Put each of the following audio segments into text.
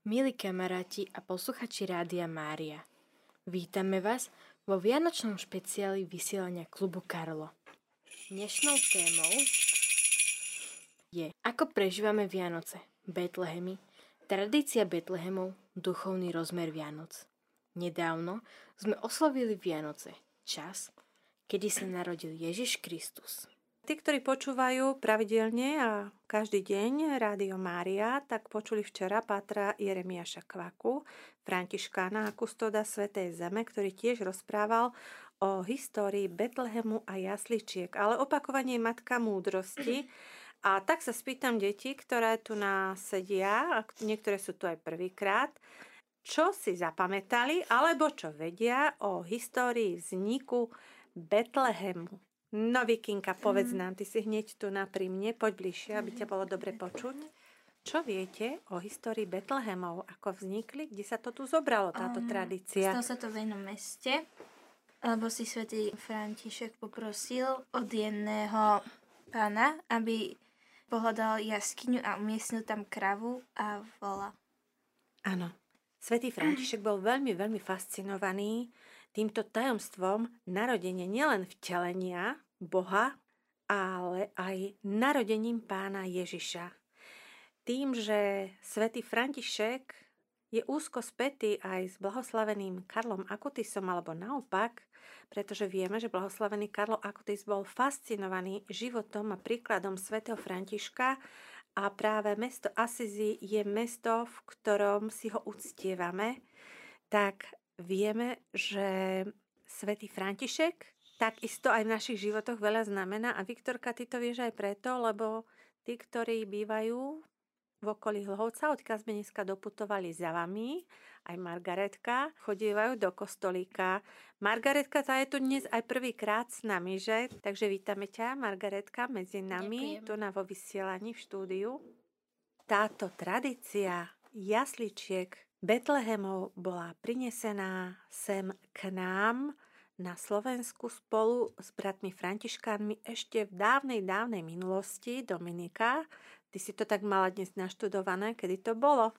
Milí kamaráti a posluchači Rádia Mária, vítame vás vo vianočnom špeciáli vysielania klubu Karlo. Dnešnou témou je Ako prežívame Vianoce, Betlehemy, tradícia Betlehemov, duchovný rozmer Vianoc. Nedávno sme oslovili Vianoce, čas, kedy sa narodil Ježiš Kristus. Tí, ktorí počúvajú pravidelne a každý deň Rádio Mária, tak počuli včera Pátra Jeremiaša Kvaku, Františkána a kustoda Svetej Zeme, ktorý tiež rozprával o histórii Betlehemu a jasličiek, ale opakovanie matka múdrosti. A tak sa spýtam deti, ktoré tu nás sedia, a niektoré sú tu aj prvýkrát, čo si zapamätali alebo čo vedia o histórii vzniku Betlehemu. No Vikinka, povedz mhm. nám, ty si hneď tu na pri mne, poď bližšie, aby ťa bolo dobre počuť. Čo viete o histórii Betlehemov? Ako vznikli? Kde sa to tu zobralo, táto um, tradícia? Stalo sa to v jednom meste, lebo si svätý František poprosil od jedného pána, aby pohľadal jaskyňu a umiestnil tam kravu a vola. Áno. Svetý František bol veľmi, veľmi fascinovaný týmto tajomstvom narodenia nielen vtelenia Boha, ale aj narodením pána Ježiša. Tým, že svätý František je úzko spätý aj s blahoslaveným Karlom Akutisom, alebo naopak, pretože vieme, že blahoslavený Karlo Akutis bol fascinovaný životom a príkladom svätého Františka a práve mesto Asizi je mesto, v ktorom si ho uctievame, tak vieme, že svätý František takisto aj v našich životoch veľa znamená a Viktorka, ty to vieš aj preto, lebo tí, ktorí bývajú v okolí Hlhovca, odkiaľ sme dneska doputovali za vami, aj Margaretka, chodívajú do kostolíka. Margaretka, tá je tu dnes aj prvýkrát s nami, že? Takže vítame ťa, Margaretka, medzi nami, Ďakujem. tu na vo vysielaní v štúdiu. Táto tradícia jasličiek Betlehemov bola prinesená sem k nám na Slovensku spolu s bratmi Františkánmi ešte v dávnej, dávnej minulosti. Dominika, ty si to tak mala dnes naštudované, kedy to bolo?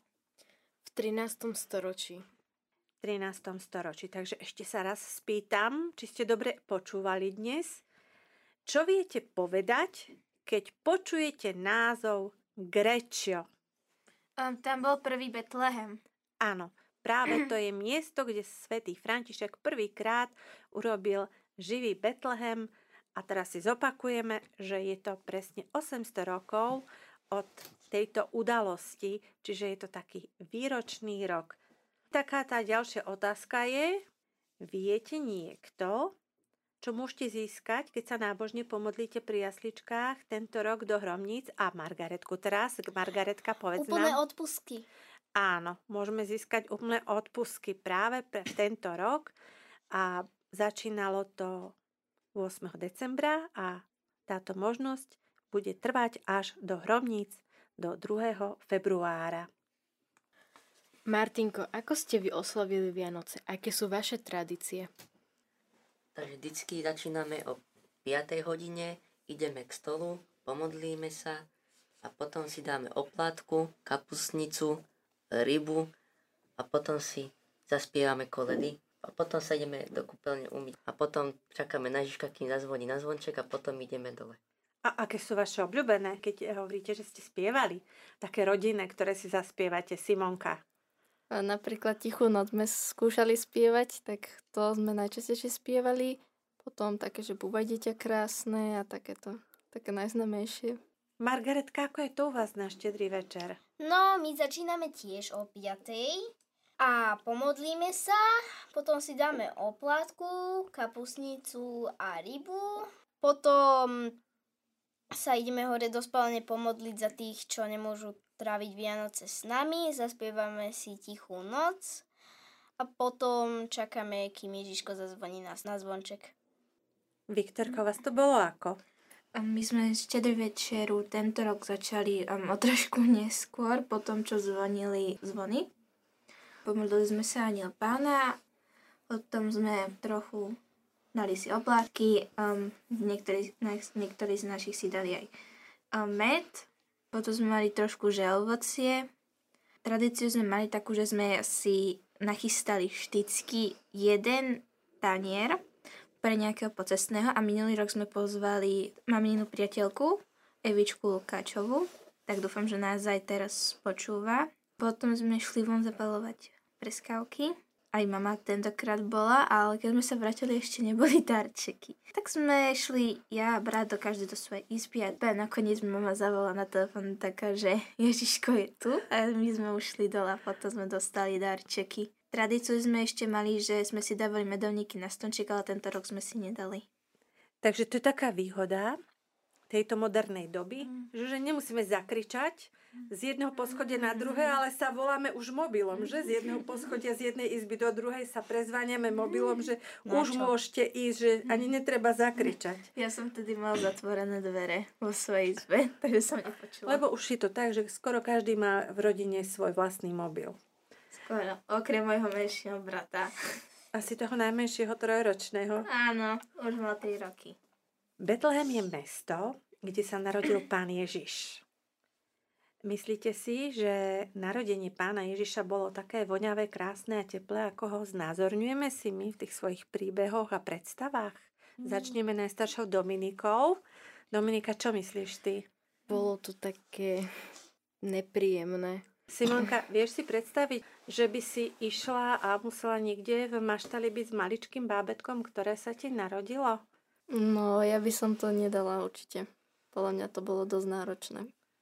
V 13. storočí. V 13. storočí. Takže ešte sa raz spýtam, či ste dobre počúvali dnes. Čo viete povedať, keď počujete názov Grečio? Um, tam bol prvý Betlehem. Áno, práve to je miesto, kde svätý František prvýkrát urobil živý Betlehem a teraz si zopakujeme, že je to presne 800 rokov od tejto udalosti, čiže je to taký výročný rok. Taká tá ďalšia otázka je, viete niekto, čo môžete získať, keď sa nábožne pomodlíte pri jasličkách tento rok do Hromníc a Margaretku teraz. Margaretka, povedz Úplné nám. odpusky. Áno, môžeme získať úplné odpusky práve pre tento rok a začínalo to 8. decembra a táto možnosť bude trvať až do hromníc do 2. februára. Martinko, ako ste vy oslavili Vianoce? Aké sú vaše tradície? Takže vždycky začíname o 5. hodine, ideme k stolu, pomodlíme sa a potom si dáme oplátku, kapusnicu, rybu a potom si zaspievame koledy a potom sa ideme do kúpeľne umyť a potom čakáme na Ježiška, kým zazvoní na zvonček a potom ideme dole. A aké sú vaše obľúbené, keď hovoríte, že ste spievali? Také rodinné, ktoré si zaspievate, Simonka. A napríklad Tichú noc sme skúšali spievať, tak to sme najčastejšie spievali. Potom také, že búvaj dieťa krásne a takéto, také najznamejšie. Margaretka, ako je to u vás na štedrý večer? No, my začíname tiež o 5. A pomodlíme sa, potom si dáme oplátku, kapusnicu a rybu. Potom sa ideme hore do spálne pomodliť za tých, čo nemôžu tráviť Vianoce s nami. Zaspievame si tichú noc a potom čakáme, kým Ježiško zazvoní nás na zvonček. Viktorko, vás to bolo ako? My sme štedrý večeru tento rok začali um, o trošku neskôr, po tom, čo zvonili zvony. Pomodlili sme sa aniel pána, potom sme trochu dali si oplátky, um, niektorí, niektorí z našich si dali aj um, med, potom sme mali trošku želvocie tradíciu sme mali takú, že sme si nachystali vždycky jeden tanier pre nejakého pocestného a minulý rok sme pozvali maminu priateľku Evičku Lukáčovú, tak dúfam, že nás aj teraz počúva. Potom sme šli von zapalovať preskávky. Aj mama tentokrát bola, ale keď sme sa vrátili, ešte neboli darčeky. Tak sme šli ja a brat do každej do svojej izby a nakoniec mi mama zavolala na telefón taká, že Ježiško je tu a my sme ušli dole a potom sme dostali darčeky. Tradíciu sme ešte mali, že sme si dávali medovníky na stonček, ale tento rok sme si nedali. Takže to je taká výhoda tejto modernej doby, mm. že nemusíme zakričať, z jedného poschodia na druhé, ale sa voláme už mobilom, že? Z jedného poschodia z jednej izby do druhej sa prezvaniame mobilom, že na už čo? môžete ísť, že ani netreba zakričať. Ja som tedy mal zatvorené dvere vo svojej izbe, takže som nepočula. Lebo už je to tak, že skoro každý má v rodine svoj vlastný mobil. Skoro, okrem môjho menšieho brata. Asi toho najmenšieho trojročného. Áno, už má 3 roky. Betlehem je mesto, kde sa narodil pán Ježiš. Myslíte si, že narodenie pána Ježiša bolo také voňavé, krásne a teplé, ako ho znázorňujeme si my v tých svojich príbehoch a predstavách? Mm. Začneme najstaršou Dominikou. Dominika, čo myslíš ty? Bolo to také nepríjemné. Simonka, vieš si predstaviť, že by si išla a musela niekde v maštali byť s maličkým bábetkom, ktoré sa ti narodilo? No, ja by som to nedala určite. Podľa mňa to bolo dosť náročné.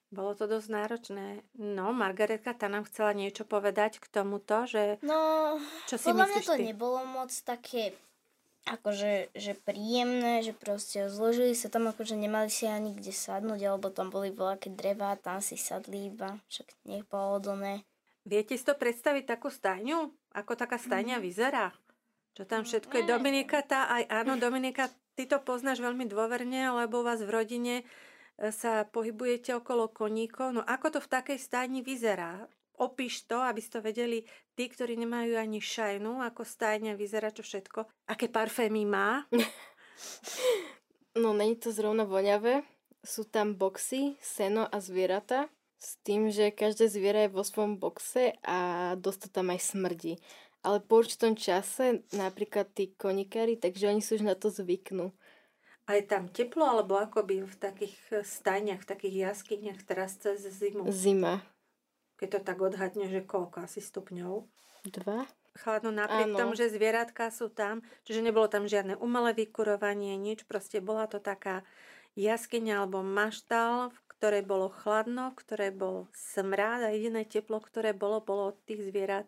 Bolo to dosť náročné. No, Margaretka, tá nám chcela niečo povedať k tomuto, že... No, čo si podľa mňa to ty? nebolo moc také akože že príjemné, že proste zložili sa tam, akože nemali si ani kde sadnúť, alebo tam boli voľaké drevá, tam si sadli iba, však nech pohodlné. Viete si to predstaviť takú stajňu? Ako taká stajňa mm. vyzerá? Čo tam všetko je? Dominika, tá aj áno, Dominika, ty to poznáš veľmi dôverne, lebo vás v rodine sa pohybujete okolo koníkov. No ako to v takej stajni vyzerá? Opíš to, aby ste to vedeli tí, ktorí nemajú ani šajnu, ako stajňa vyzerá čo všetko. Aké parfémy má? no, není to zrovna voňavé. Sú tam boxy, seno a zvieratá. S tým, že každé zviera je vo svojom boxe a dosť to tam aj smrdí. Ale po určitom čase, napríklad tí konikári, takže oni sú už na to zvyknú. A je tam teplo, alebo akoby v takých stajniach, v takých jaskyniach teraz cez zimu? Zima. Keď to tak odhadne, že koľko asi stupňov? Dva. Chladno napriek tomu, že zvieratka sú tam, čiže nebolo tam žiadne umelé vykurovanie, nič, proste bola to taká jaskyňa alebo maštal, v ktorej bolo chladno, v ktorej bol smrad a jediné teplo, ktoré bolo, bolo od tých zvierat,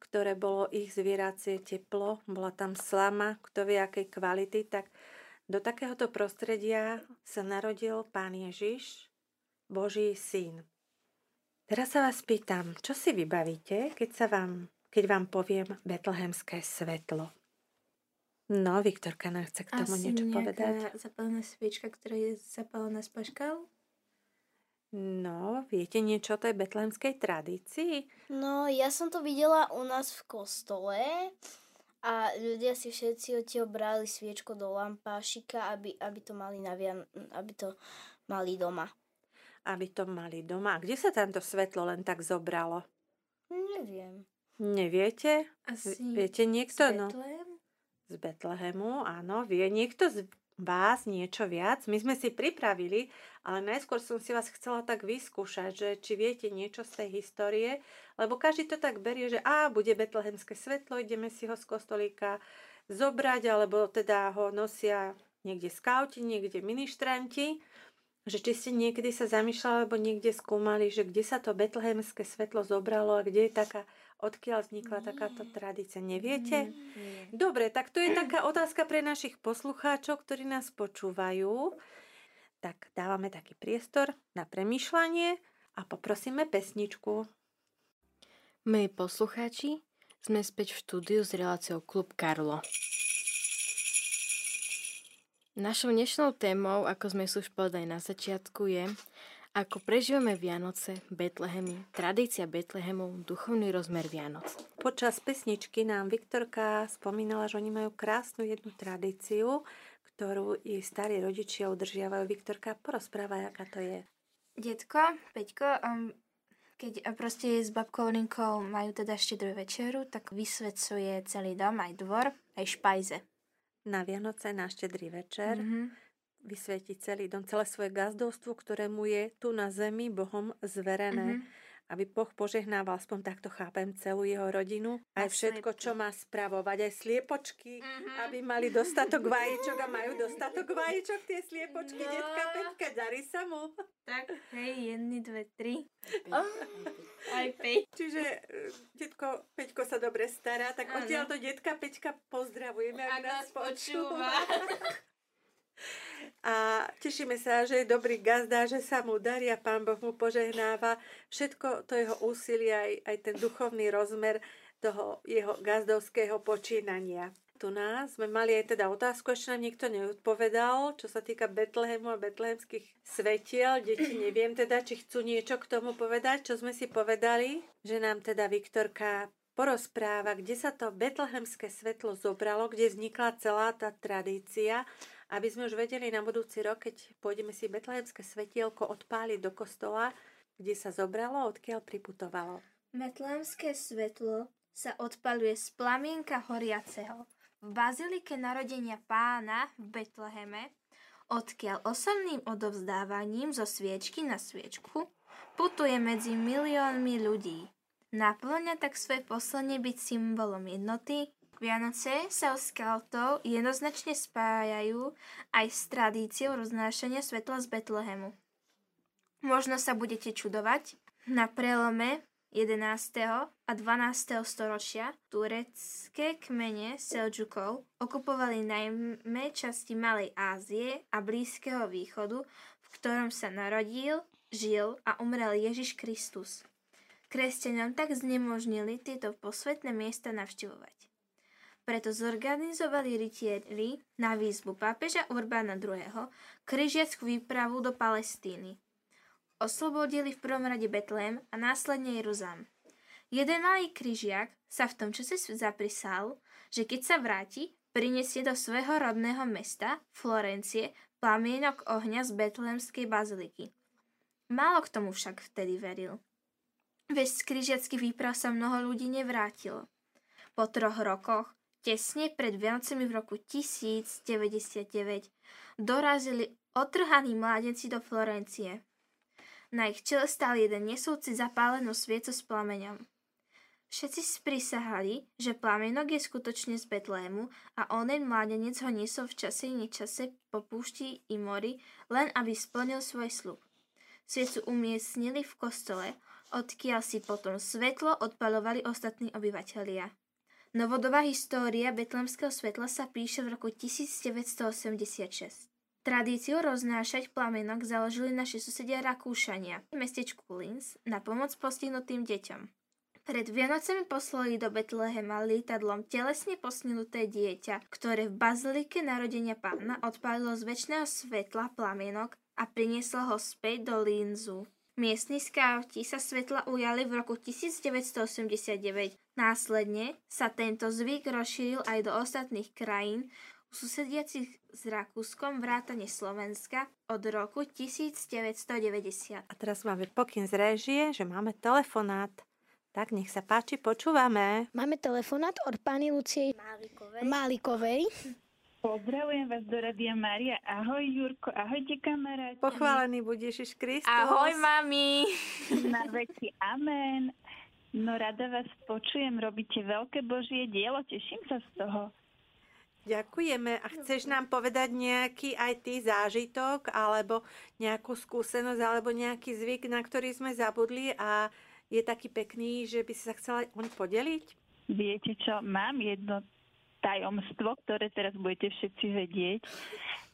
ktoré bolo ich zvieracie teplo, bola tam slama, kto vie akej kvality, tak do takéhoto prostredia sa narodil Pán Ježiš, Boží syn. Teraz sa vás pýtam, čo si vybavíte, keď, sa vám, keď vám poviem betlehemské svetlo? No, Viktorka nám chce k tomu Asi niečo povedať. zapálená sviečka, ktorá je zapálená z paškal? No, viete niečo o tej betlehemskej tradícii? No, ja som to videla u nás v kostole a ľudia si všetci odtiaľ brali sviečko do lampášika, aby, aby to mali na Vian- aby to mali doma. Aby to mali doma. A kde sa tamto svetlo len tak zobralo? Neviem. Neviete? Asi Viete niekto? Z No, z Betlehemu, áno. Vie niekto z vás niečo viac. My sme si pripravili, ale najskôr som si vás chcela tak vyskúšať, že či viete niečo z tej histórie, lebo každý to tak berie, že a bude betlehemské svetlo, ideme si ho z kostolíka zobrať, alebo teda ho nosia niekde skauti, niekde ministranti že či ste niekedy sa zamýšľali alebo niekde skúmali, že kde sa to betlehemské svetlo zobralo a kde je taká, odkiaľ vznikla takáto tradícia. Neviete? Nie. Dobre, tak to je taká otázka pre našich poslucháčov, ktorí nás počúvajú. Tak dávame taký priestor na premýšľanie a poprosíme pesničku. My poslucháči, sme späť v štúdiu s reláciou Klub Karlo. Našou dnešnou témou, ako sme si už povedali na začiatku, je, ako prežívame Vianoce, Betlehemy, tradícia Betlehemu, duchovný rozmer Vianoc. Počas pesničky nám Viktorka spomínala, že oni majú krásnu jednu tradíciu, ktorú jej starí rodičia udržiavajú. Viktorka, porozprávaj, aká to je. Detko, Peťko, um, Keď proste s babkou Linkou majú teda štedrú večeru, tak vysvecuje celý dom, aj dvor, aj špajze. Na Vianoce, na štedrý večer, Mhm. vysvieti celý dom, celé svoje gazdovstvo, ktoré mu je tu na zemi Bohom zverené. Mhm. Aby Boh požehnával, aspoň takto chápem, celú jeho rodinu. Aj A všetko, čo má spravovať. Aj sliepočky, Mhm. aby mali dostatok vajíčok a majú dostatok vajíčok tie sliepočky. No. Detka Peťka, darí sa mu. Tak, hej, jedny, dve, tri. Aj Aj päť. Čiže e, detko Peťko sa dobre stará, tak odtiaľ to detka Peťka pozdravujeme, ak, Ak nás nás počúva. A tešíme sa, že je dobrý gazda, že sa mu darí a Pán Boh mu požehnáva všetko to jeho úsilie, aj, aj ten duchovný rozmer toho jeho gazdovského počínania. Tu nás sme mali aj teda otázku, ešte nám nikto neodpovedal, čo sa týka Betlehemu a betlehemských svetiel. Deti neviem teda, či chcú niečo k tomu povedať, čo sme si povedali, že nám teda Viktorka porozpráva, kde sa to betlehemské svetlo zobralo, kde vznikla celá tá tradícia, aby sme už vedeli na budúci rok, keď pôjdeme si betlehemské svetielko odpáliť do kostola, kde sa zobralo, odkiaľ priputovalo. Betlémske svetlo sa odpaluje z plamienka horiaceho v bazilike narodenia pána v Betleheme, odkiaľ osobným odovzdávaním zo sviečky na sviečku putuje medzi miliónmi ľudí. Naplňa tak svoje poslanie byť symbolom jednoty. Vianoce sa u skautov jednoznačne spájajú aj s tradíciou roznášania svetla z Betlehemu. Možno sa budete čudovať, na prelome 11. a 12. storočia turecké kmene Selčukov okupovali najmä časti Malej Ázie a Blízkeho východu, v ktorom sa narodil, žil a umrel Ježiš Kristus. Kresťanom tak znemožnili tieto posvetné miesta navštevovať. Preto zorganizovali rytieri na výzvu pápeža Urbána II. križiackú výpravu do Palestíny. Oslobodili v prvom rade Betlém a následne Jeruzalem. Jeden malý kryžiak sa v tom čase zaprisal, že keď sa vráti, prinesie do svojho rodného mesta, Florencie, plamienok ohňa z Betlémskej baziliky. Málo k tomu však vtedy veril. Veď z kryžiackých výprav sa mnoho ľudí nevrátilo. Po troch rokoch, tesne pred Vianocemi v roku 1099, dorazili otrhaní mládenci do Florencie. Na ich čele stál jeden nesúci zapálenú sviecu s plameňom. Všetci sprisahali, že plamienok je skutočne z Betlému a onen mládenec ho niesol v čase nečase po púšti i mori, len aby splnil svoj slub. Sviecu umiestnili v kostole, odkiaľ si potom svetlo odpalovali ostatní obyvatelia. Novodobá história betlemského svetla sa píše v roku 1986. Tradíciu roznášať plamenok založili naši susedia Rakúšania v mestečku Linz na pomoc postihnutým deťom. Pred Vianocemi poslali do Betlehema lietadlom telesne posninuté dieťa, ktoré v bazilike narodenia pána odpálilo z väčšného svetla plamienok a prinieslo ho späť do Linzu. Miestni skauti sa svetla ujali v roku 1989. Následne sa tento zvyk rozšíril aj do ostatných krajín, susediacich s Rakúskom vrátane Slovenska od roku 1990. A teraz máme pokyn z réžie, že máme telefonát. Tak nech sa páči, počúvame. Máme telefonát od pani Lucie Málikovej. Málikovej. Pozdravujem vás do Radia Maria. Ahoj Jurko, ahojte kamaráti. Pochválený buď Ježiš Kristus. Ahoj, mami! Na veci amen. No rada vás počujem, robíte veľké Božie dielo, teším sa z toho. Ďakujeme. A chceš nám povedať nejaký aj ty zážitok, alebo nejakú skúsenosť, alebo nejaký zvyk, na ktorý sme zabudli a je taký pekný, že by si sa chcela oň podeliť? Viete čo, mám jedno tajomstvo, ktoré teraz budete všetci vedieť.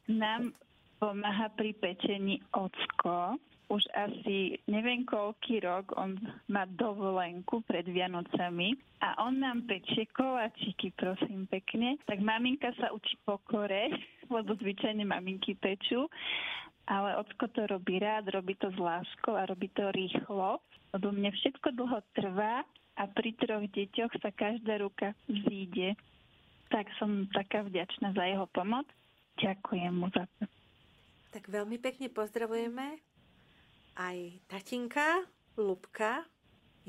Nám pomáha pri pečení ocko. Už asi neviem koľký rok on má dovolenku pred Vianocami a on nám pečie koláčiky, prosím pekne. Tak maminka sa učí pokore, lebo zvyčajne maminky pečú, ale ocko to robí rád, robí to s láskou a robí to rýchlo, lebo mne všetko dlho trvá a pri troch deťoch sa každá ruka vzíde. Tak som taká vďačná za jeho pomoc. Ďakujem mu za to. Tak veľmi pekne pozdravujeme aj tatinka, Lubka,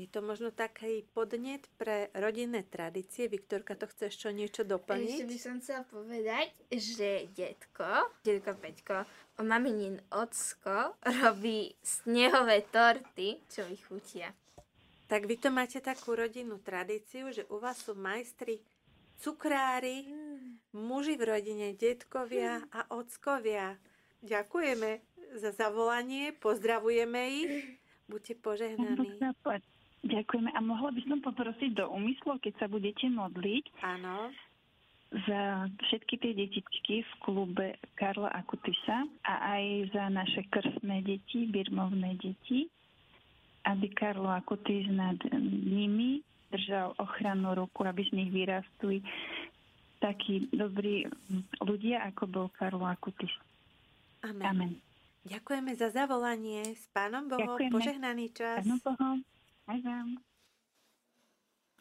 Je to možno taký podnet pre rodinné tradície. Viktorka, to chceš čo niečo doplniť? Ešte by som chcela povedať, že detko, detko Peťko, maminin ocko robí snehové torty, čo mi chutia. Tak vy to máte takú rodinnú tradíciu, že u vás sú majstri cukrári, muži v rodine, detkovia a ockovia. Ďakujeme za zavolanie, pozdravujeme ich. Buďte požehnaní. Ďakujeme. A mohla by som poprosiť do úmyslu, keď sa budete modliť, Áno. za všetky tie detičky v klube Karla Akutisa a aj za naše krstné deti, birmovné deti, aby Karlo Akutis nad nimi držal ochrannú ruku, aby z nich vyrastli takí dobrí ľudia, ako bol Karlo Akutis. Amen. Amen. Ďakujeme za zavolanie. S pánom Bohom. Ďakujeme. Požehnaný čas. Pánu Bohom. Aj vám.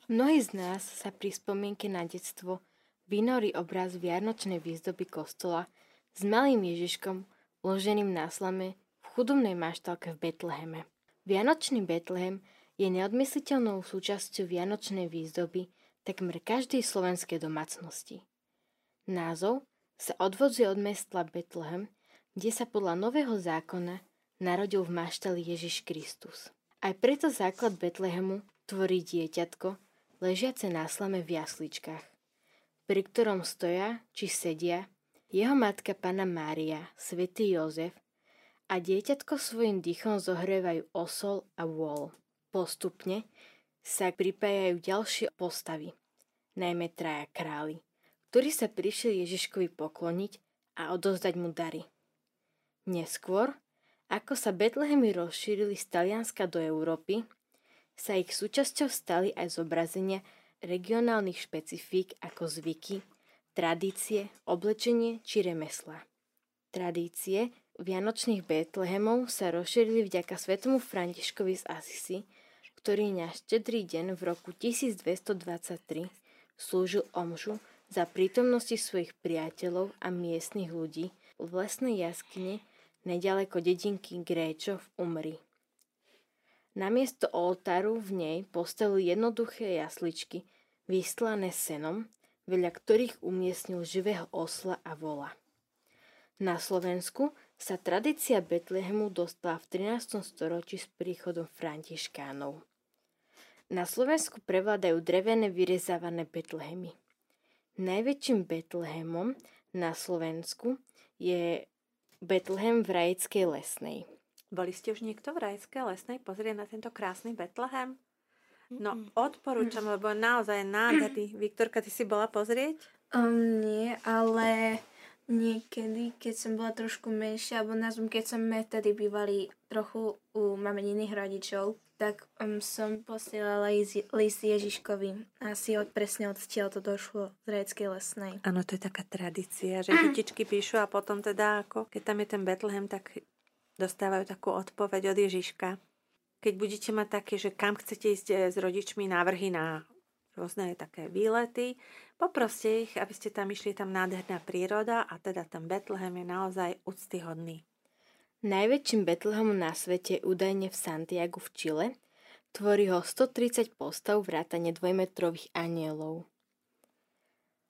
Mnohí z nás sa pri spomienke na detstvo vynorí obraz vianočnej výzdoby kostola s malým Ježiškom uloženým na slame v chudobnej maštalke v Betleheme. Vianočný Betlehem je neodmysliteľnou súčasťou vianočnej výzdoby takmer každej slovenskej domácnosti. Názov sa odvodzuje od mesta Betlehem, kde sa podľa nového zákona narodil v maštali Ježiš Kristus. Aj preto základ Betlehemu tvorí dieťatko, ležiace na slame v jasličkách, pri ktorom stoja či sedia jeho matka Pana Mária, svätý Jozef a dieťatko svojim dýchom zohrievajú osol a vôľ. Postupne sa pripájajú ďalšie postavy, najmä traja králi, ktorí sa prišli Ježiškovi pokloniť a odozdať mu dary. Neskôr ako sa Betlehemy rozšírili z Talianska do Európy, sa ich súčasťou stali aj zobrazenia regionálnych špecifík ako zvyky, tradície, oblečenie či remesla. Tradície Vianočných Betlehemov sa rozšírili vďaka svetomu Františkovi z Asisi, ktorý na štedrý deň v roku 1223 slúžil omšu za prítomnosti svojich priateľov a miestnych ľudí v lesnej jaskyne nedaleko dedinky Gréčo v Umri. Namiesto oltáru v nej postavili jednoduché jasličky, vyslané senom, veľa ktorých umiestnil živého osla a vola. Na Slovensku sa tradícia Betlehemu dostala v 13. storočí s príchodom františkánov. Na Slovensku prevládajú drevené vyrezávané Betlehemy. Najväčším Betlehemom na Slovensku je Betlehem v Rajeckej lesnej. Boli ste už niekto v Rajskej lesnej pozrieť na tento krásny Betlehem? No, odporúčam, lebo naozaj nádherný. Viktorka, ty si bola pozrieť? Um, nie, ale niekedy, keď som bola trošku menšia, alebo nazvem, keď sme tedy bývali trochu u mameniných rodičov, tak um, som posielala list, Ježiškovi a si od, presne odtiaľ to došlo z Réckej lesnej. Áno, to je taká tradícia, že detičky píšu a potom teda ako, keď tam je ten Betlehem, tak dostávajú takú odpoveď od Ježiška. Keď budete mať také, že kam chcete ísť eh, s rodičmi návrhy na rôzne také výlety, poproste ich, aby ste tam išli, tam nádherná príroda a teda ten Betlehem je naozaj úctyhodný. Najväčším Betlehemom na svete údajne v Santiagu v Čile tvorí ho 130 postav vrátane dvojmetrových anielov.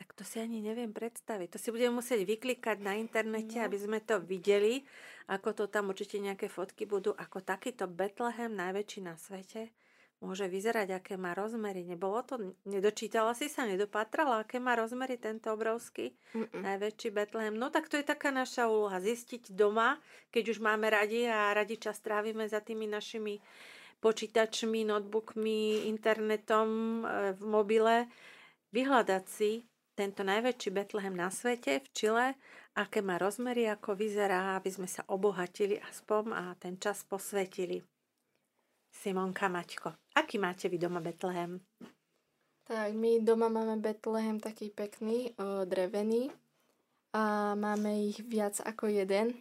Tak to si ani neviem predstaviť. To si budeme musieť vyklikať na internete, no. aby sme to videli, ako to tam určite nejaké fotky budú, ako takýto Betlehem, najväčší na svete, môže vyzerať, aké má rozmery. Nebolo to, nedočítala si sa, nedopatrala, aké má rozmery tento obrovský Mm-mm. najväčší Betlehem. No tak to je taká naša úloha, zistiť doma, keď už máme radi a radi čas trávime za tými našimi počítačmi, notebookmi, internetom, e, v mobile, vyhľadať si tento najväčší Betlehem na svete v Čile, aké má rozmery, ako vyzerá, aby sme sa obohatili aspoň a ten čas posvetili. Simonka Maťko. Aký máte vy doma Betlehem? Tak, my doma máme Betlehem taký pekný, o, drevený a máme ich viac ako jeden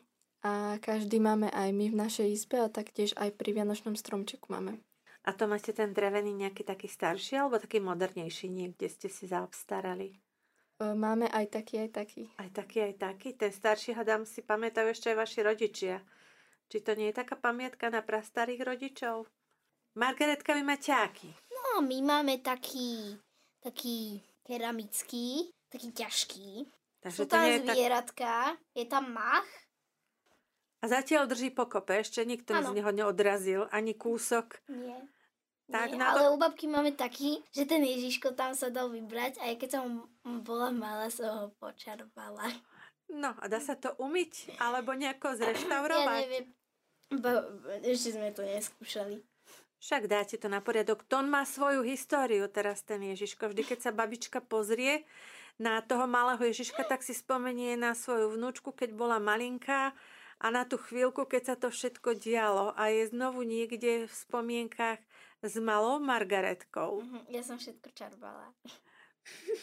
a každý máme aj my v našej izbe a taktiež aj pri Vianočnom stromčeku máme. A to máte ten drevený nejaký taký starší alebo taký modernejší niekde ste si zaobstarali? O, máme aj taký, aj taký. Aj taký, aj taký. Ten starší, hadám, si pamätajú ešte aj vaši rodičia. Či to nie je taká pamiatka na prastarých rodičov? Margaretka, vy máte aký? No, my máme taký, taký keramický, taký ťažký. Takže Sú to tam je tak... zvieratka, je tam mach. A zatiaľ drží pokope, ešte nikto Áno. z neho neodrazil, ani kúsok. Nie. Tak, Nie, na ale to- u babky máme taký, že ten Ježiško tam sa dal vybrať a ja keď som bola malá, som ho počarvala. No a dá sa to umyť? Alebo nejako Ja zreštaurovať? neviem. Ba, ešte sme to neskúšali. Však dáte to na poriadok. To má svoju históriu teraz ten Ježiško. Vždy, keď sa babička pozrie na toho malého Ježiška, tak si spomenie na svoju vnúčku, keď bola malinká a na tú chvíľku, keď sa to všetko dialo a je znovu niekde v spomienkach s malou Margaretkou. Mhm, Ja som všetko čarvala.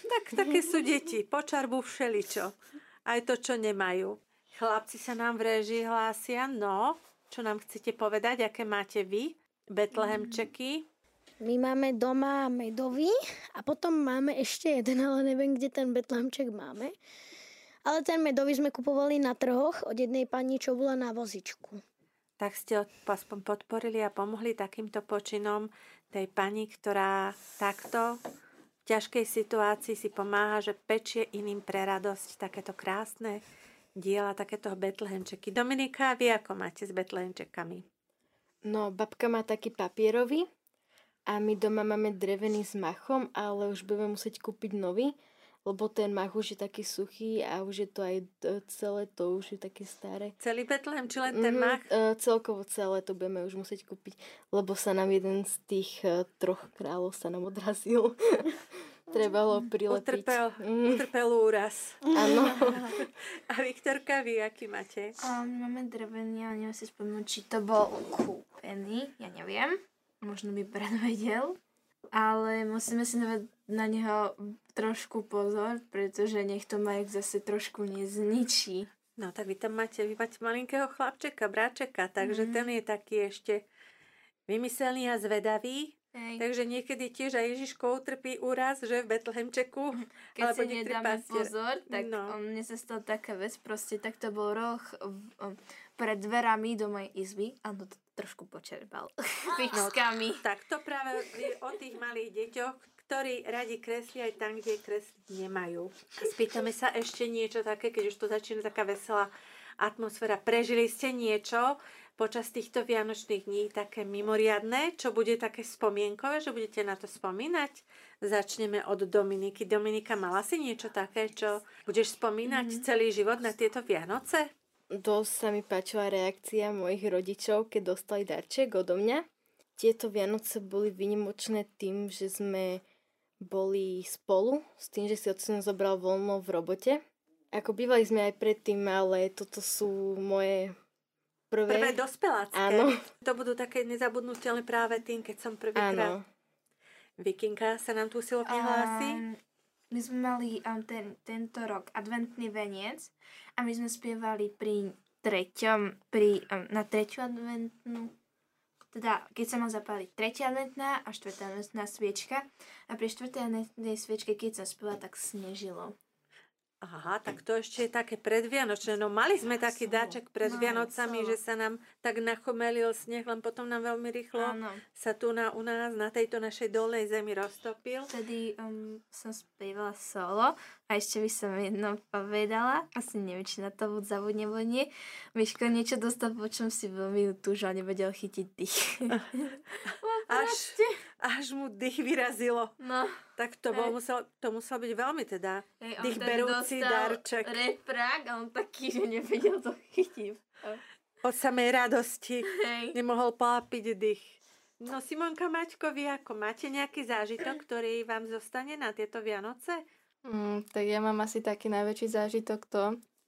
Tak také sú deti. Počarbu všeličo. Aj to, čo nemajú. Chlapci sa nám v režii hlásia. No, čo nám chcete povedať, aké máte vy? Betlehemčeky? My máme doma medový a potom máme ešte jeden, ale neviem, kde ten betlemček máme. Ale ten medový sme kupovali na trhoch od jednej pani, čo bola na vozičku. tak ste aspoň podporili a pomohli takýmto počinom tej pani, ktorá takto v ťažkej situácii si pomáha, že pečie iným pre radosť takéto krásne diela, takéto betlehemčeky. Dominika, vy ako máte s betlehemčekami? No, babka má taký papierový a my doma máme drevený s machom, ale už budeme musieť kúpiť nový, lebo ten mach už je taký suchý a už je to aj e, celé, to už je také staré. Celý Betlehem, či len ten Mhm, mach? e, celkovo celé to budeme už musieť kúpiť, lebo sa nám jeden z tých e, troch kráľov sa nám odrazil. Trebalo prilepiť. Utrpel, Mm, utrpel úraz. Áno. A Viktorka, vy aký máte? A my máme drevený, ale neviem si spomenúť, či to bol kúpený, ja neviem. Možno by brat vedel. Ale musíme si dávať na neho trošku pozor, pretože nech to Marek zase trošku nezničí. No tak vy tam máte, vy máte malinkého chlapčeka, bráčeka, takže Mhm. ten je taký ešte vymyselný a zvedavý. Hej. Takže niekedy tiež aj Ježiško utrpí úraz, že v Betlehemčeku. Keď alebo si nedáme pastier. pozor, tak No. no. mne sa stala taká vec, proste tak to bol roh v, um, pred dverami do mojej izby on to trošku počerpal fixkami. Tak to práve o tých malých deťoch, ktorí radi kreslia aj tam, kde kresliť nemajú. Spýtame sa ešte niečo také, keď už to začína taká veselá atmosféra. Prežili ste niečo počas týchto vianočných dní také mimoriadné, čo bude také spomienkové, že budete na to spomínať? Začneme od Dominiky. Dominika, mala si niečo také, čo budeš spomínať Mhm. mm-hmm. celý život na tieto Vianoce? Dosť sa mi páčila reakcia mojich rodičov, keď dostali darček odo mňa. Tieto Vianoce boli vynimočné tým, že sme boli spolu, s tým, že si otcino zobral voľno v robote. Ako bývali sme aj predtým, ale toto sú moje prvé... Prvé dospelácké. Áno. To budú také nezabudnutelné práve tým, keď som prvýkrát. Vikinka sa nám tu silovne hlási. Um, my sme mali um, ten, tento rok adventný veniec a my sme spievali pri treťom, pri, um, na treťu adventnú teda keď sa má zapáliť tretia adventná a štvrtá adventná sviečka a pri štvrtej adventnej sviečke, keď sa spela, tak snežilo. Aha, tak to ešte je také predvianočné. No mali sme taký dáček pred No, Vianocami, že sa nám tak nachomelil sneh, len potom nám veľmi rýchlo Áno. sa tu na, u nás, na tejto našej dolnej zemi roztopil. Vtedy um, som spievala solo a ešte by som jedno povedala, asi neviem, či na to buď zabudne, alebo nie. Miško niečo dostal, po čom si veľmi túžil a nevedel chytiť dých. Až, až mu dých vyrazilo. No, Tak to, bol, musel, to musel byť veľmi teda hej, dých berúci darček. reprák a on taký, že nevedel to chytiť. Od samej radosti Hej. nemohol plápiť dých. No Simonka Maťko, vy ako máte nejaký zážitok, ktorý vám zostane na tieto Vianoce? Mm, tak ja mám asi taký najväčší zážitok to,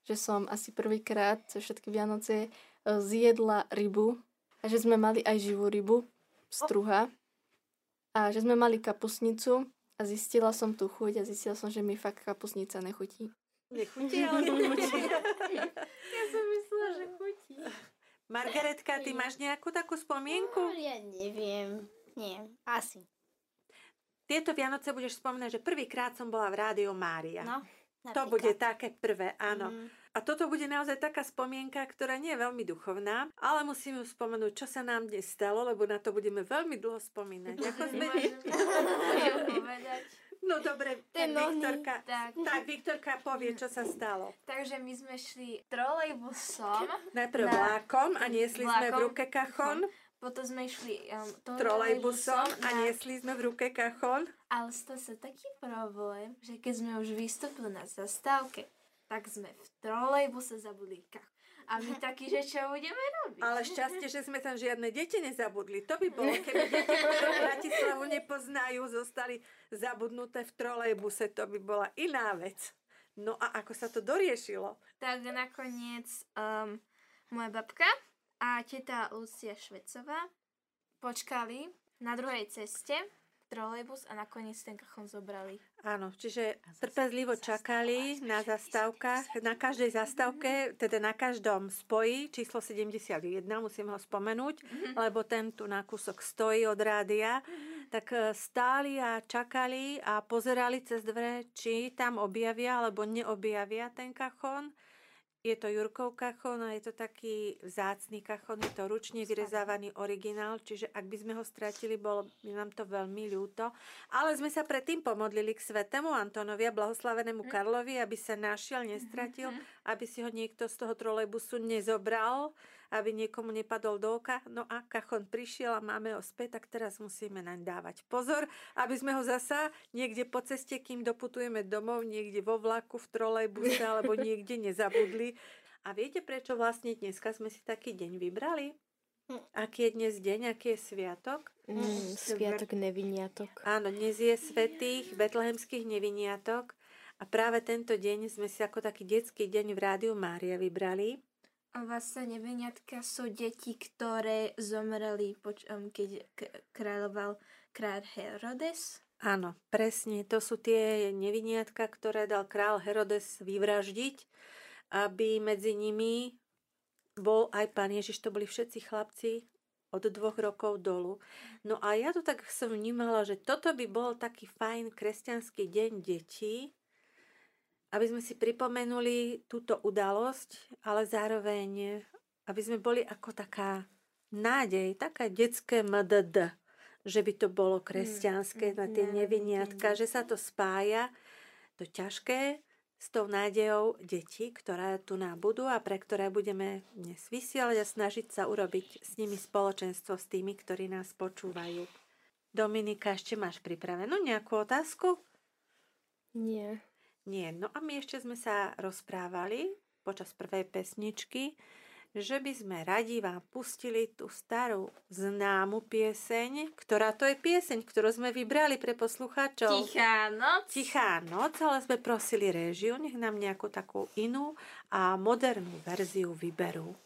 že som asi prvýkrát cez všetky Vianoce e, zjedla rybu a že sme mali aj živú rybu, struha a že sme mali kapusnicu a zistila som tú chuť a zistila som, že mi fakt kapusnica nechutí. Nechutí, ale nechutí. Ja som myslela, že chutí. Margaretka, ty máš nejakú takú spomienku? No, ja neviem. Nie, asi. Tieto Vianoce budeš spomínať, že prvýkrát som bola v Rádiu Mária. No, to bude také prvé, áno. Mm. A toto bude naozaj taká spomienka, ktorá nie je veľmi duchovná, ale musím ju spomenúť, čo sa nám dnes stalo, lebo na to budeme veľmi dlho spomínať. Ako sme... No dobre, Ten tak nohy, Viktorka, tak. tak Viktorka povie, čo sa stalo. Takže my sme šli trolejbusom, Najprv Na- vlákom a niesli sme v Vlákom. ruke kachon, potom sme išli um, trolejbusom a niesli sme v ruke kachon. Ale stal sa taký problém, že keď sme už vystúpili na zastávke, tak sme v trolejbuse zabudli kach. A my takí, že čo budeme robiť? Ale šťastie, že sme tam žiadne deti nezabudli. To by bolo, keby deti, ktoré Bratislavu nepoznajú, zostali zabudnuté v trolejbuse. To by bola iná vec. No a ako sa to doriešilo? Tak nakoniec um, moja babka a teta Lucia Švecová počkali na druhej ceste trolejbus a nakoniec ten kachon zobrali. Áno, čiže trpezlivo čakali na zastávkach, na každej zastávke, teda na každom spoji, číslo 71, musím ho spomenúť, lebo ten tu na kúsok stojí od rádia, tak e, stáli a čakali a pozerali cez dvere, či tam objavia alebo neobjavia ten kachon. Je to Jurkov kachon a je to taký vzácný kachon, je to ručne vyrezávaný originál, čiže ak by sme ho stratili, bolo by nám to veľmi ľúto. Ale sme sa predtým pomodlili k svetému Antonovi a blahoslavenému Karlovi, aby sa našiel, nestratil, aby si ho niekto z toho trolejbusu nezobral, aby niekomu nepadol do oka. No a kachon prišiel a máme ho späť, tak teraz musíme naň dávať pozor, aby sme ho zasa niekde po ceste, kým doputujeme domov, niekde vo vlaku, v trolejbuse alebo niekde nezabudli. A viete, prečo vlastne dneska sme si taký deň vybrali? Aký je dnes deň, aký je sviatok? Mm, sviatok neviniatok. Áno, dnes je svetých betlehemských neviniatok a práve tento deň sme si ako taký detský deň v Rádiu Mária vybrali. A vlastne neviniatka sú deti, ktoré zomreli, poč- keď kráľoval kráľ Herodes. Áno, presne, to sú tie neviniatka, ktoré dal král Herodes vyvraždiť, aby medzi nimi bol aj pán Ježiš, to boli všetci chlapci od dvoch rokov dolu. No a ja to tak som vnímala, že toto by bol taký fajn kresťanský deň detí, aby sme si pripomenuli túto udalosť, ale zároveň, aby sme boli ako taká nádej, taká detské MDD, že by to bolo kresťanské na tie neviniatka, že sa to spája, to ťažké, s tou nádejou detí, ktoré tu nám budú a pre ktoré budeme dnes vysielať a snažiť sa urobiť s nimi spoločenstvo s tými, ktorí nás počúvajú. Dominika, ešte máš pripravenú nejakú otázku? Nie. Nie. No a my ešte sme sa rozprávali počas prvej pesničky, že by sme radi vám pustili tú starú známu pieseň, ktorá to je pieseň, ktorú sme vybrali pre poslucháčov. Tichá noc. Tichá noc, ale sme prosili réžiu, nech nám nejakú takú inú a modernú verziu vyberú.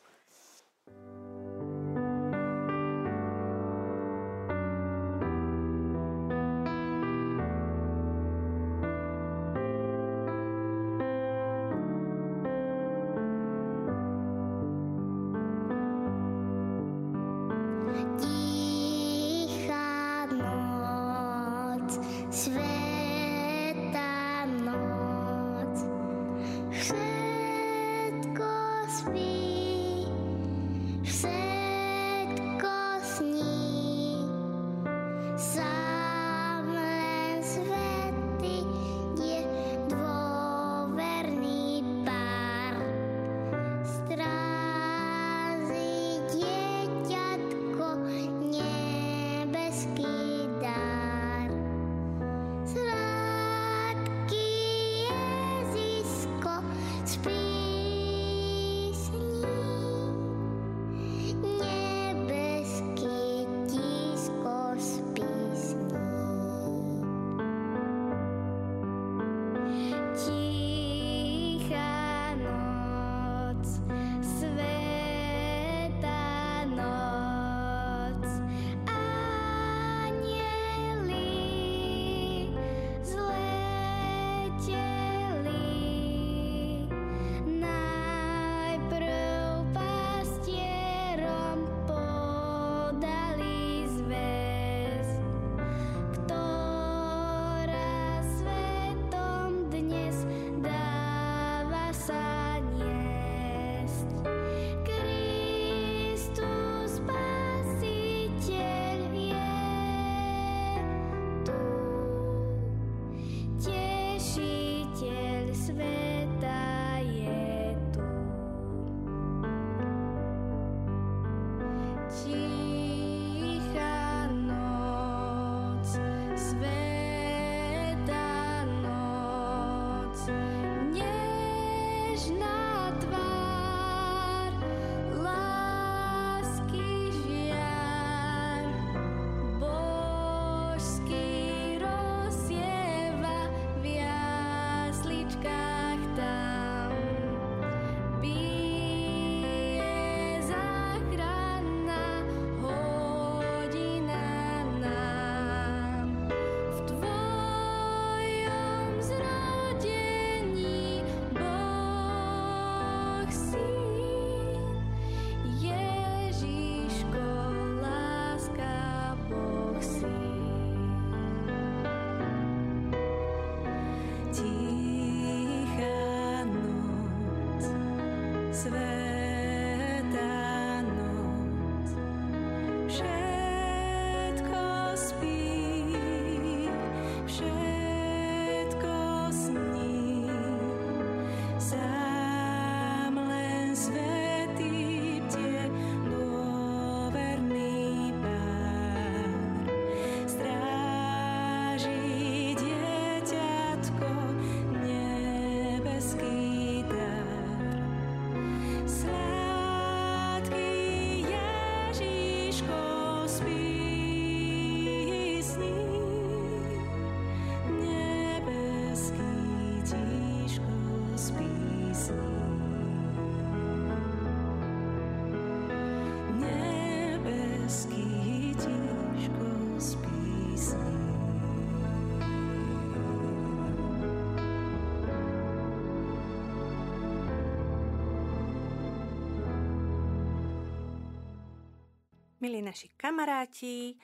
Milí naši kamaráti,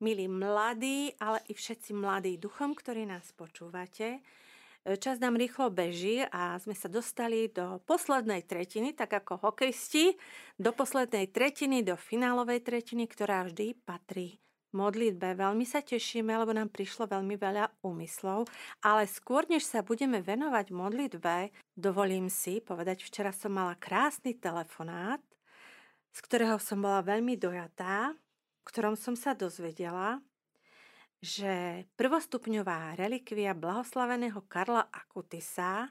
milí mladí, ale i všetci mladí duchom, ktorí nás počúvate. Čas nám rýchlo beží a sme sa dostali do poslednej tretiny, tak ako hokejisti, do poslednej tretiny, do finálovej tretiny, ktorá vždy patrí modlitbe. Veľmi sa tešíme, lebo nám prišlo veľmi veľa úmyslov, ale skôr, než sa budeme venovať modlitbe, dovolím si povedať, včera som mala krásny telefonát, z ktorého som bola veľmi dojatá, v ktorom som sa dozvedela, že prvostupňová relikvia blahoslaveného Karla Akutisa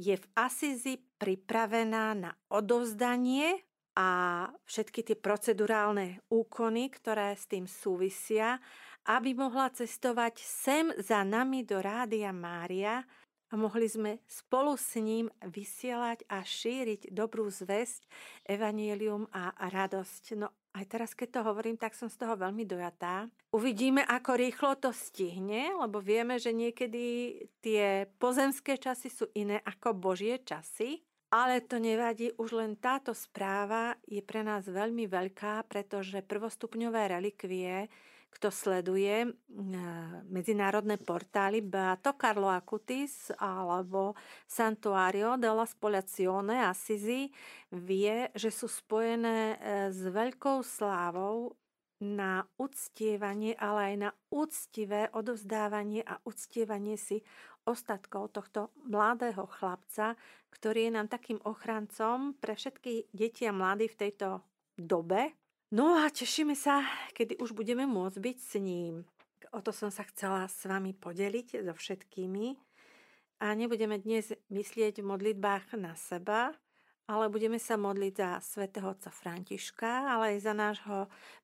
je v Asizi pripravená na odovzdanie a všetky tie procedurálne úkony, ktoré s tým súvisia, aby mohla cestovať sem za nami do Rádia Mária a mohli sme spolu s ním vysielať a šíriť dobrú zväzť, evanielium a radosť. No aj teraz, keď to hovorím, tak som z toho veľmi dojatá. Uvidíme, ako rýchlo to stihne, lebo vieme, že niekedy tie pozemské časy sú iné ako Božie časy. Ale to nevadí, už len táto správa je pre nás veľmi veľká, pretože prvostupňové relikvie, kto sleduje medzinárodné portály Beato Carlo Acutis alebo Santuario della Spolazione Assisi, vie, že sú spojené e, s veľkou slávou na uctievanie, ale aj na úctivé odovzdávanie a uctievanie si ostatkov tohto mladého chlapca, ktorý je nám takým ochrancom pre všetky deti a mladí v tejto dobe. No a tešíme sa, kedy už budeme môcť byť s ním. O to som sa chcela s vami podeliť so všetkými. A nebudeme dnes myslieť v modlitbách na seba, ale budeme sa modliť za svätého otca Františka, ale aj za nášho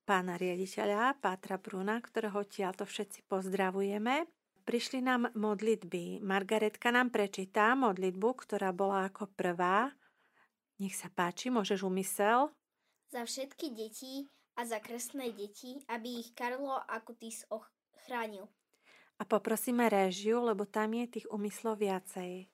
pána riaditeľa, Pátra Bruna, ktorého to všetci pozdravujeme. Prišli nám modlitby. Margaretka nám prečítá modlitbu, ktorá bola ako prvá. Nech sa páči, môžeš umysel. Za všetky deti a za krstné deti, aby ich Karlo Akutis ochránil. A poprosíme réžiu, lebo tam je tých úmyslov viacej.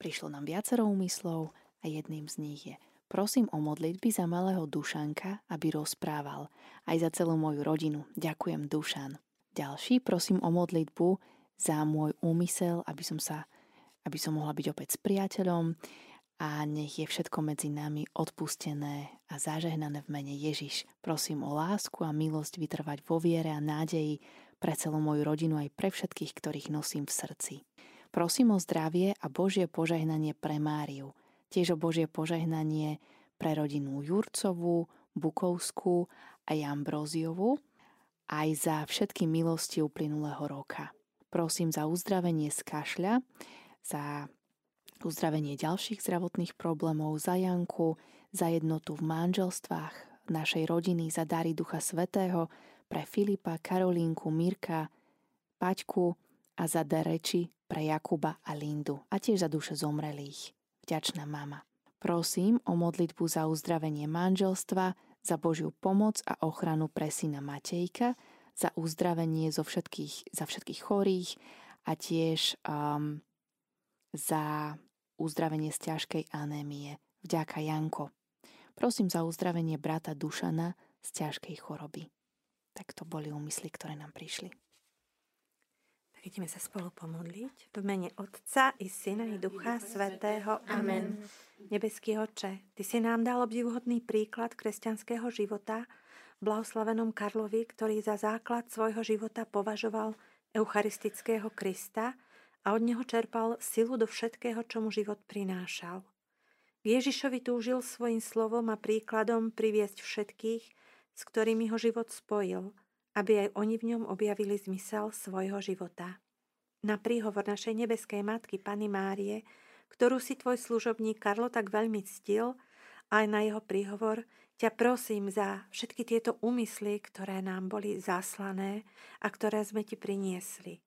Prišlo nám viacero úmyslov a jedným z nich je Prosím o modlitby za malého Dušanka, aby rozprával. Aj za celú moju rodinu. Ďakujem, Dušan. Ďalší prosím o modlitbu za môj úmysel, aby som sa aby som mohla byť opäť s priateľom a nech je všetko medzi nami odpustené a zažehnané v mene Ježiš. Prosím o lásku a milosť vytrvať vo viere a nádeji pre celú moju rodinu aj pre všetkých, ktorých nosím v srdci. Prosím o zdravie a Božie požehnanie pre Máriu. Tiež o Božie požehnanie pre rodinu Jurcovú, Bukovskú a Ambróziovu aj za všetky milosti uplynulého roka. Prosím za uzdravenie z kašľa, za uzdravenie ďalších zdravotných problémov, za Janku, za jednotu v manželstvách našej rodiny, za dary Ducha Svetého, pre Filipa, Karolínku, Mirka, Paťku a za dereči pre Jakuba a Lindu a tiež za duše zomrelých. Vďačná mama. Prosím o modlitbu za uzdravenie manželstva, za Božiu pomoc a ochranu pre syna Matejka, za uzdravenie zo všetkých, za všetkých chorých a tiež um, za uzdravenie z ťažkej anémie. Vďaka Janko. Prosím za uzdravenie brata Dušana z ťažkej choroby. Tak to boli úmysly, ktoré nám prišli. Tak ideme sa spolu pomodliť. V mene Otca i Syna i Ducha Svetého. Amen. Nebeský Oče, Ty si nám dal obdivuhodný príklad kresťanského života blahoslavenom Karlovi, ktorý za základ svojho života považoval eucharistického Krista a od neho čerpal silu do všetkého, čo mu život prinášal. Ježišovi túžil svojim slovom a príkladom priviesť všetkých, s ktorými ho život spojil – aby aj oni v ňom objavili zmysel svojho života. Na príhovor našej nebeskej matky Pany Márie, ktorú si tvoj služobník Karlo tak veľmi ctil, aj na jeho príhovor ťa prosím za všetky tieto úmysly, ktoré nám boli zaslané a ktoré sme ti priniesli.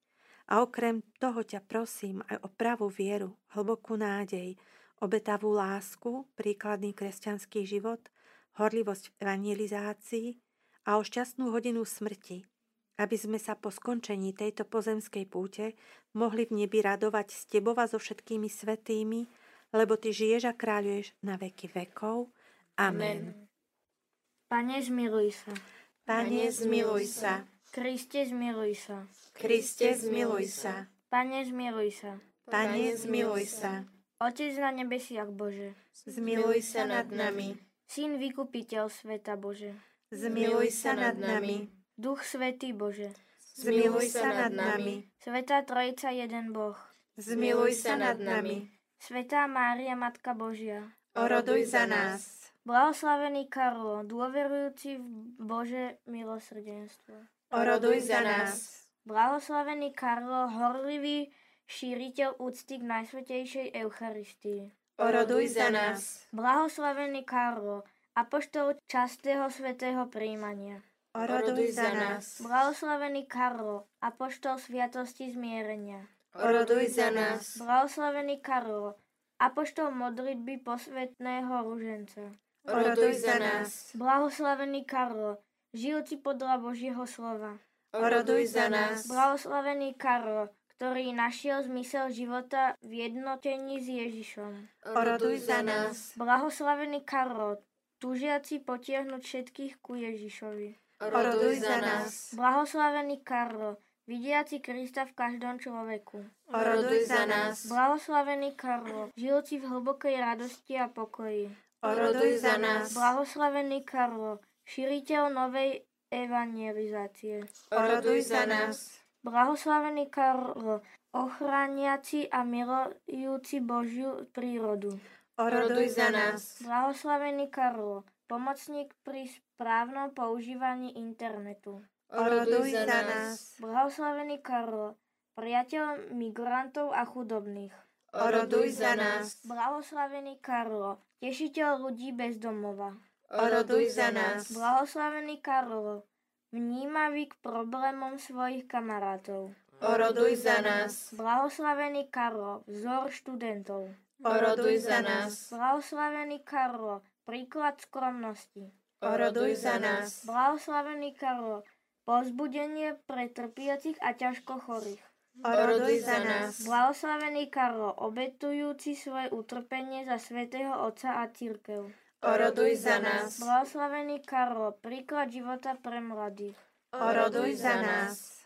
A okrem toho ťa prosím aj o pravú vieru, hlbokú nádej, obetavú lásku, príkladný kresťanský život, horlivosť v evangelizácii, a o šťastnú hodinu smrti, aby sme sa po skončení tejto pozemskej púte mohli v nebi radovať s Tebou a so všetkými svetými, lebo Ty žiješ a kráľuješ na veky vekov. Amen. Amen. Pane, zmiluj sa. Pane, zmiluj sa. Kriste, zmiluj sa. Kriste, zmiluj sa. Pane, zmiluj sa. Pane, zmiluj sa. Otec na nebesiach Bože. Zmiluj sa nad nami. Syn vykupiteľ sveta Bože. Zmiluj sa nad nami. Duch Svetý Bože. Zmiluj sa nad nami. Svetá Trojica jeden Boh. Zmiluj sa nad nami. Svetá Mária Matka Božia. Oroduj za nás. Blahoslavený Karlo, dôverujúci v Bože milosrdenstvo. Oroduj za nás. Blahoslavený Karlo, horlivý šíriteľ úcty k Najsvetejšej Eucharistii. Oroduj za nás. Blahoslavený Karlo, apoštol častého svetého príjmania. Oroduj za nás. Blahoslavený Karlo, apoštol sviatosti zmierenia. Oroduj za nás. Blahoslavený Karlo, apoštol modlitby posvetného ruženca. Oroduj za nás. Blahoslavený Karlo, žijúci podľa Božieho slova. Oroduj za nás. Blahoslavený Karlo, ktorý našiel zmysel života v jednotení s Ježišom. Oroduj za nás. Blahoslavený Karlo, túžiaci potiahnuť všetkých ku Ježišovi. Oroduj za nás. Blahoslavený Karlo, vidiaci Krista v každom človeku. Oroduj za nás. Blahoslavený Karlo, žijúci v hlbokej radosti a pokoji. Oroduj za nás. Blahoslavený Karlo, šíriteľ novej evangelizácie. Oroduj za nás. Blahoslavený Karlo, ochraniaci a milujúci Božiu prírodu. Oroduj za nás. Blahoslavený Karlo, pomocník pri správnom používaní internetu. Oroduj za nás. Blahoslavený Karlo, priateľ migrantov a chudobných. Oroduj za nás. Blahoslavený Karlo, tešiteľ ľudí bez domova. Oroduj za nás. Blahoslavený Karlo, vnímavý k problémom svojich kamarátov. Oroduj za nás. Blahoslavený Karlo, vzor študentov. Oroduj za nás. Blahoslavený Karlo, príklad skromnosti. Oroduj za nás. Blahoslavený Karlo, povzbudenie pre trpiacich a ťažko chorých. Oroduj za nás. Blahoslavený Karlo, obetujúci svoje utrpenie za svätého Otca a církev. Oroduj za nás. Blahoslavený Karlo, príklad života pre mladých. Oroduj za nás.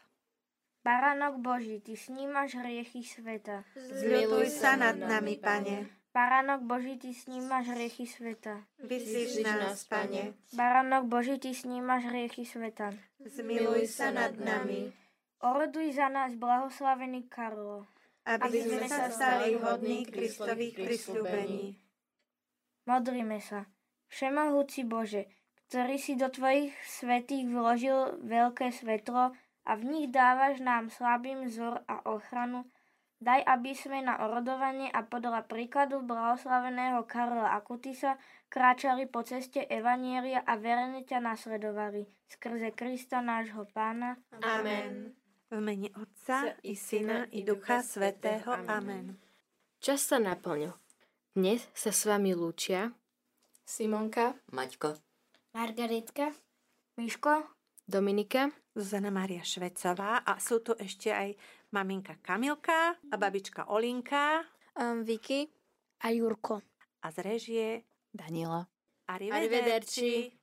Baránok Boží, Ty snímaš hriechy sveta. Zmiluj sa nad nami, Pane. Baránok Boží, Ty snímaš hriechy sveta. Vyslíš nás, Pane. Baránok Boží, Ty snímaš hriechy sveta. Zmiluj sa nad nami. Oroduj za nás, blahoslavený Karlo. Aby sme sa stali hodní Kristových prisľúbení. Modlíme sa. Všemohúci Bože, ktorý si do Tvojich svetých vložil veľké svetlo a v nich dávaš nám slabým vzor a ochranu, daj, aby sme na orodovanie a podľa príkladu blahoslaveného Karla Akutisa kráčali po ceste Evanieria a verene ťa nasledovali. Skrze Krista nášho Pána. Amen. V mene Otca i Syna i Ducha Svetého. Amen. Čas sa naplnil. Dnes sa s vami lúčia Simonka, Maťko, Margaretka. Miško, Dominika Zuzana Mária Švecová a sú tu ešte aj maminka Kamilka a babička Olinka Um, Vicky. A Jurko. a z režie Daniela. Arrivederci.